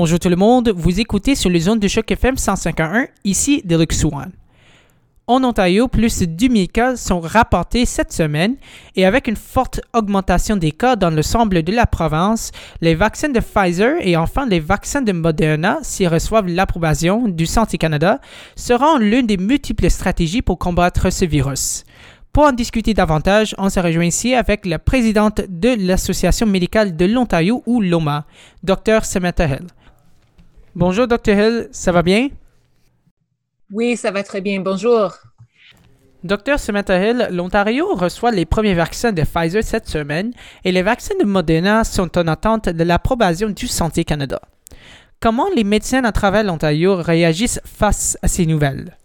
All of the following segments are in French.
Bonjour tout le monde, vous écoutez sur les zones de choc FM 151, ici Derek Swan. En Ontario, plus de 10 000 cas sont rapportés cette semaine et avec une forte augmentation des cas dans l'ensemble de la province, les vaccins de Pfizer et enfin les vaccins de Moderna, s'ils reçoivent l'approbation du Santé Canada, seront l'une des multiples stratégies pour combattre ce virus. Pour en discuter davantage, on se rejoint ici avec la présidente de l'Association médicale de l'Ontario ou l'OMA, Dr. Samantha Hill. Bonjour Dr. Hill, ça va bien? Oui, ça va très bien. Bonjour. Docteur Samantha Hill, l'Ontario reçoit les premiers vaccins de Pfizer cette semaine et les vaccins de Moderna sont en attente de l'approbation du Santé Canada. Comment les médecins à travers l'Ontario réagissent face à ces nouvelles?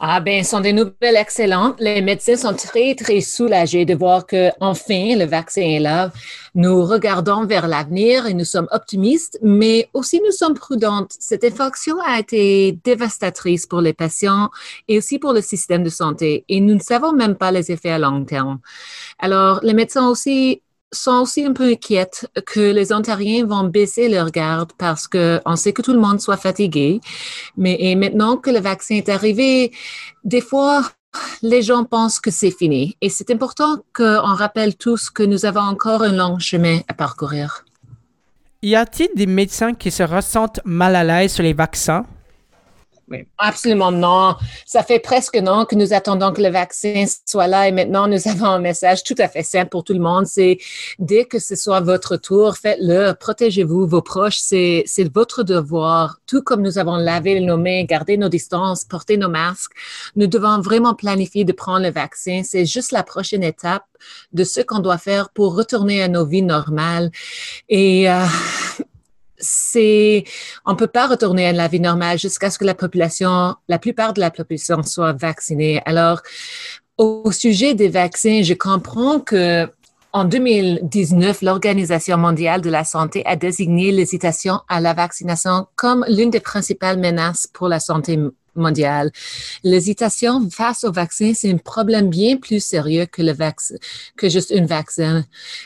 Ah ben, ce sont des nouvelles excellentes. Les médecins sont très, très soulagés de voir que enfin le vaccin est là. Nous regardons vers l'avenir et nous sommes optimistes, mais aussi nous sommes prudentes. Cette infection a été dévastatrice pour les patients et aussi pour le système de santé et nous ne savons même pas les effets à long terme. Alors, les médecins aussi sont aussi un peu inquiètes que les Ontariens vont baisser leur garde parce que on sait que tout le monde soit fatigué. Mais et maintenant que le vaccin est arrivé, des fois, les gens pensent que c'est fini. Et c'est important qu'on rappelle tous que nous avons encore un long chemin à parcourir. Y a-t-il des médecins qui se ressentent mal à l'aise sur les vaccins? Oui, absolument non. Ça fait presque non que nous attendons que le vaccin soit là et maintenant nous avons un message tout à fait simple pour tout le monde. C'est dès que ce soit votre tour, faites-le, protégez-vous, vos proches, c'est, c'est votre devoir. Tout comme nous avons lavé nos mains, gardé nos distances, porté nos masques, nous devons vraiment planifier de prendre le vaccin. C'est juste la prochaine étape de ce qu'on doit faire pour retourner à nos vies normales. Et euh, c'est, on peut pas retourner à la vie normale jusqu'à ce que la population, la plupart de la population soit vaccinée. Alors, au sujet des vaccins, je comprends que en 2019, l'Organisation mondiale de la santé a désigné l'hésitation à la vaccination comme l'une des principales menaces pour la santé mondiale. L'hésitation face au vaccin, c'est un problème bien plus sérieux que le vaccin, que juste un vaccin.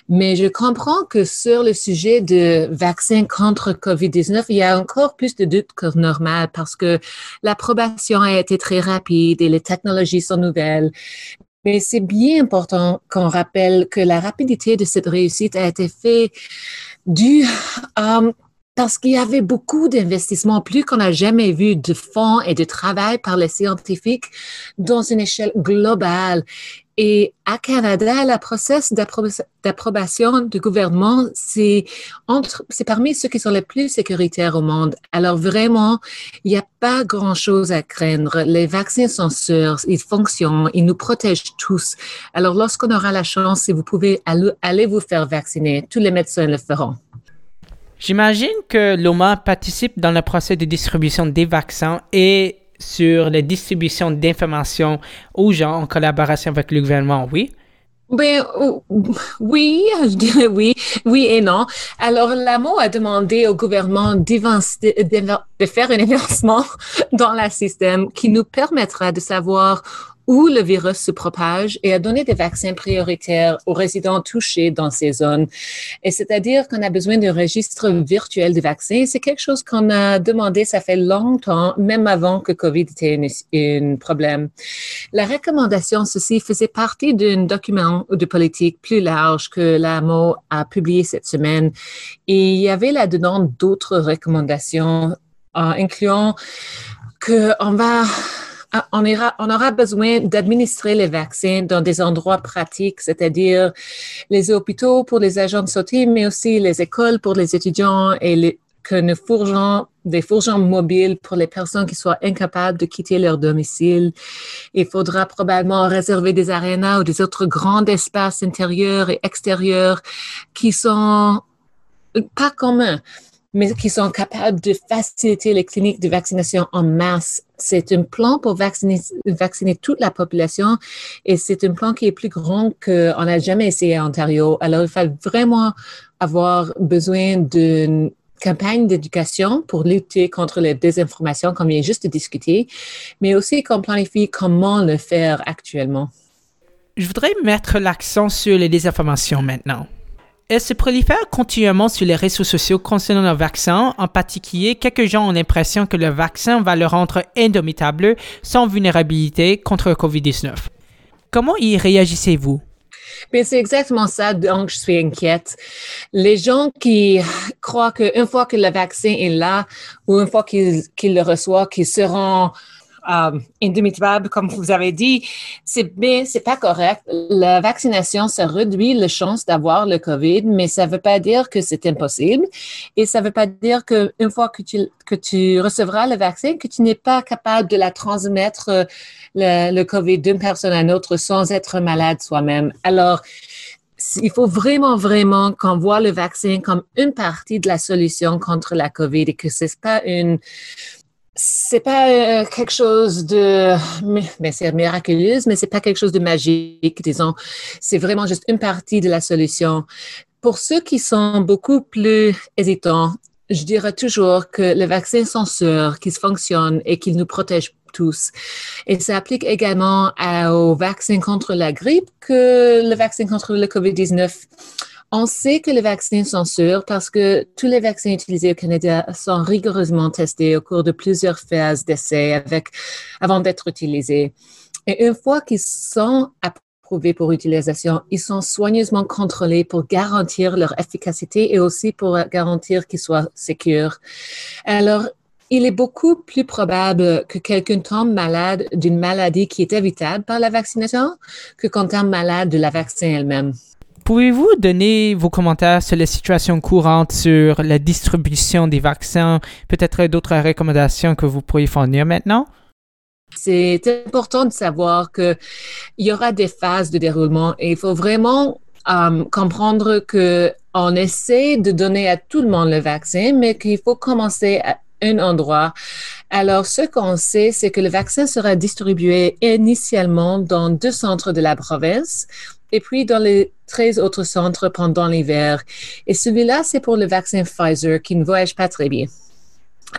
Mais je comprends que sur le sujet de vaccin contre COVID-19, il y a encore plus de doutes que normal parce que l'approbation a été très rapide et les technologies sont nouvelles. Mais c'est bien important qu'on rappelle que la rapidité de cette réussite a été faite due à parce qu'il y avait beaucoup d'investissements, plus qu'on n'a jamais vu de fonds et de travail par les scientifiques dans une échelle globale. Et à Canada, le processus d'approbation du gouvernement, c'est c'est parmi ceux qui sont les plus sécuritaires au monde. Alors vraiment, il n'y a pas grand chose à craindre. Les vaccins sont sûrs, ils fonctionnent, ils nous protègent tous. Alors lorsqu'on aura la chance, si vous pouvez aller vous faire vacciner, tous les médecins le feront. J'imagine que l'OMA participe dans le procès de distribution des vaccins et sur la distribution d'informations aux gens en collaboration avec le gouvernement, oui? Ben, oui, je dirais oui, oui et non. Alors, l'AMO a demandé au gouvernement de faire un avancement dans le système qui nous permettra de savoir où le virus se propage et à donner des vaccins prioritaires aux résidents touchés dans ces zones. Et c'est-à-dire qu'on a besoin d'un registre virtuel de vaccins. C'est quelque chose qu'on a demandé, ça fait longtemps, même avant que COVID était un problème. La recommandation, ceci faisait partie d'un document de politique plus large que l'AMO a publié cette semaine. Et il y avait là-dedans d'autres recommandations, euh, incluant qu'on va ah, on, aura besoin d'administrer les vaccins dans des endroits pratiques, c'est-à-dire les hôpitaux pour les agents de santé, mais aussi les écoles pour les étudiants et que nous fourgeons des fourgons mobiles pour les personnes qui soient incapables de quitter leur domicile. Il faudra probablement réserver des arénas ou des autres grands espaces intérieurs et extérieurs qui sont pas communs mais qui sont capables de faciliter les cliniques de vaccination en masse. C'est un plan pour vacciner, toute la population et c'est un plan qui est plus grand qu'on n'a jamais essayé à Ontario. Alors, il faut vraiment avoir besoin d'une campagne d'éducation pour lutter contre les désinformations, comme il est juste discuté, mais aussi qu'on planifie comment le faire actuellement. Je voudrais mettre l'accent sur les désinformations maintenant. Elle se prolifère continuellement sur les réseaux sociaux concernant le vaccin. En particulier, quelques gens ont l'impression que le vaccin va le rendre indomitable sans vulnérabilité contre le COVID-19. Comment y réagissez-vous? Mais c'est exactement ça, donc je suis inquiète. Les gens qui croient qu'une fois que le vaccin est là ou une fois qu'ils le reçoivent, qu'ils seront euh, comme vous avez dit, c'est c'est pas correct. La vaccination, ça réduit la chance d'avoir le COVID, mais ça veut pas dire que c'est impossible. Et ça veut pas dire qu'une fois que tu, que tu recevras le vaccin, que tu n'es pas capable de la transmettre euh, le, le COVID d'une personne à une autre sans être malade soi-même. Alors, il faut vraiment, vraiment qu'on voit le vaccin comme une partie de la solution contre la COVID et que c'est pas une, c'est pas euh, quelque chose de, mais c'est miraculeux, mais c'est pas quelque chose de magique, disons. C'est vraiment juste une partie de la solution. Pour ceux qui sont beaucoup plus hésitants, je dirais toujours que le vaccin sont sûrs, qu'ils fonctionnent et qu'ils nous protègent tous. Et ça applique également au vaccin contre la grippe que le vaccin contre le COVID-19. On sait que les vaccins sont sûrs parce que tous les vaccins utilisés au Canada sont rigoureusement testés au cours de plusieurs phases d'essai avant d'être utilisés. Et une fois qu'ils sont approuvés pour utilisation, ils sont soigneusement contrôlés pour garantir leur efficacité et aussi pour garantir qu'ils soient sécures. Alors, il est beaucoup plus probable que quelqu'un tombe malade d'une maladie qui est évitable par la vaccination que qu'on tombe malade de la vaccin elle-même. Pouvez-vous donner vos commentaires sur les situations courantes sur la distribution des vaccins, peut-être d'autres recommandations que vous pourriez fournir maintenant? C'est important de savoir qu'il y aura des phases de déroulement et il faut vraiment euh, comprendre que on essaie de donner à tout le monde le vaccin, mais qu'il faut commencer à un endroit. Alors, ce qu'on sait, c'est que le vaccin sera distribué initialement dans deux centres de la province et puis dans les 13 autres centres pendant l'hiver. Et celui-là, c'est pour le vaccin Pfizer qui ne voyage pas très bien.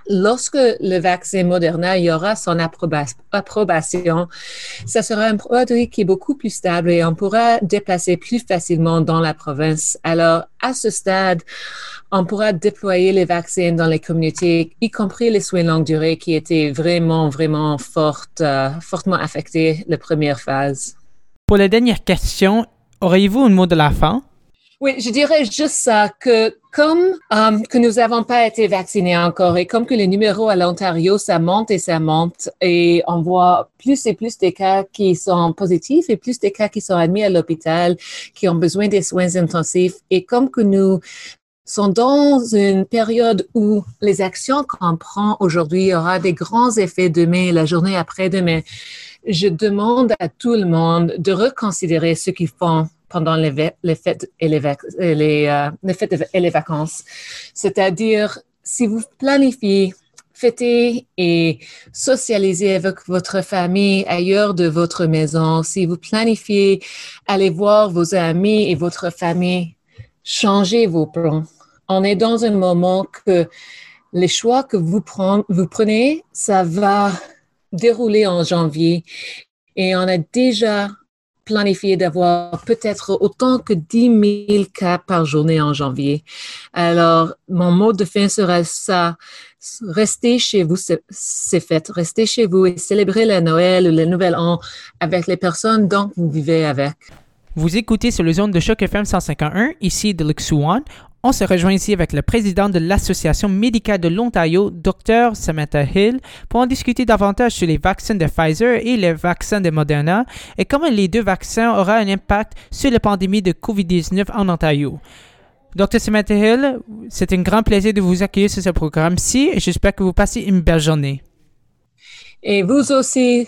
Lorsque le vaccin Moderna y aura son approbation, ça sera un produit qui est beaucoup plus stable et on pourra déplacer plus facilement dans la province. Alors, à ce stade, on pourra déployer les vaccins dans les communautés, y compris les soins longue durée qui étaient vraiment, vraiment fortes, euh, fortement affectés la première phase. Pour la dernière question, auriez-vous un mot de la fin? Oui, je dirais juste ça, que comme euh, que nous n'avons pas été vaccinés encore et comme que les numéros à l'Ontario, ça monte et ça monte et on voit plus et plus des cas qui sont positifs et plus des cas qui sont admis à l'hôpital, qui ont besoin des soins intensifs et comme que nous sont dans une période où les actions qu'on prend aujourd'hui aura des grands effets demain, la journée après demain je demande à tout le monde de reconsidérer ce qu'ils font pendant les, fêtes et les, les, euh, les, fêtes et les vacances. C'est-à-dire, si vous planifiez fêter et socialiser avec votre famille ailleurs de votre maison, si vous planifiez aller voir vos amis et votre famille, changez vos plans. On est dans un moment que les choix que vous prenez, ça va déroulé en janvier et on a déjà planifié d'avoir peut-être autant que 10 000 cas par journée en janvier. Alors, mon mot de fin sera ça. Restez chez vous, c'est fait. Restez chez vous et célébrez la Noël ou le Nouvel An avec les personnes dont vous vivez avec. Vous écoutez sur le zone de choc FM 151, ici de Luxuan. On se rejoint ici avec le président de l'Association médicale de l'Ontario, Dr. Samantha Hill, pour en discuter davantage sur les vaccins de Pfizer et les vaccins de Moderna et comment les deux vaccins auront un impact sur la pandémie de COVID-19 en Ontario. Dr. Samantha Hill, c'est un grand plaisir de vous accueillir sur ce programme-ci et j'espère que vous passez une belle journée. Et vous aussi.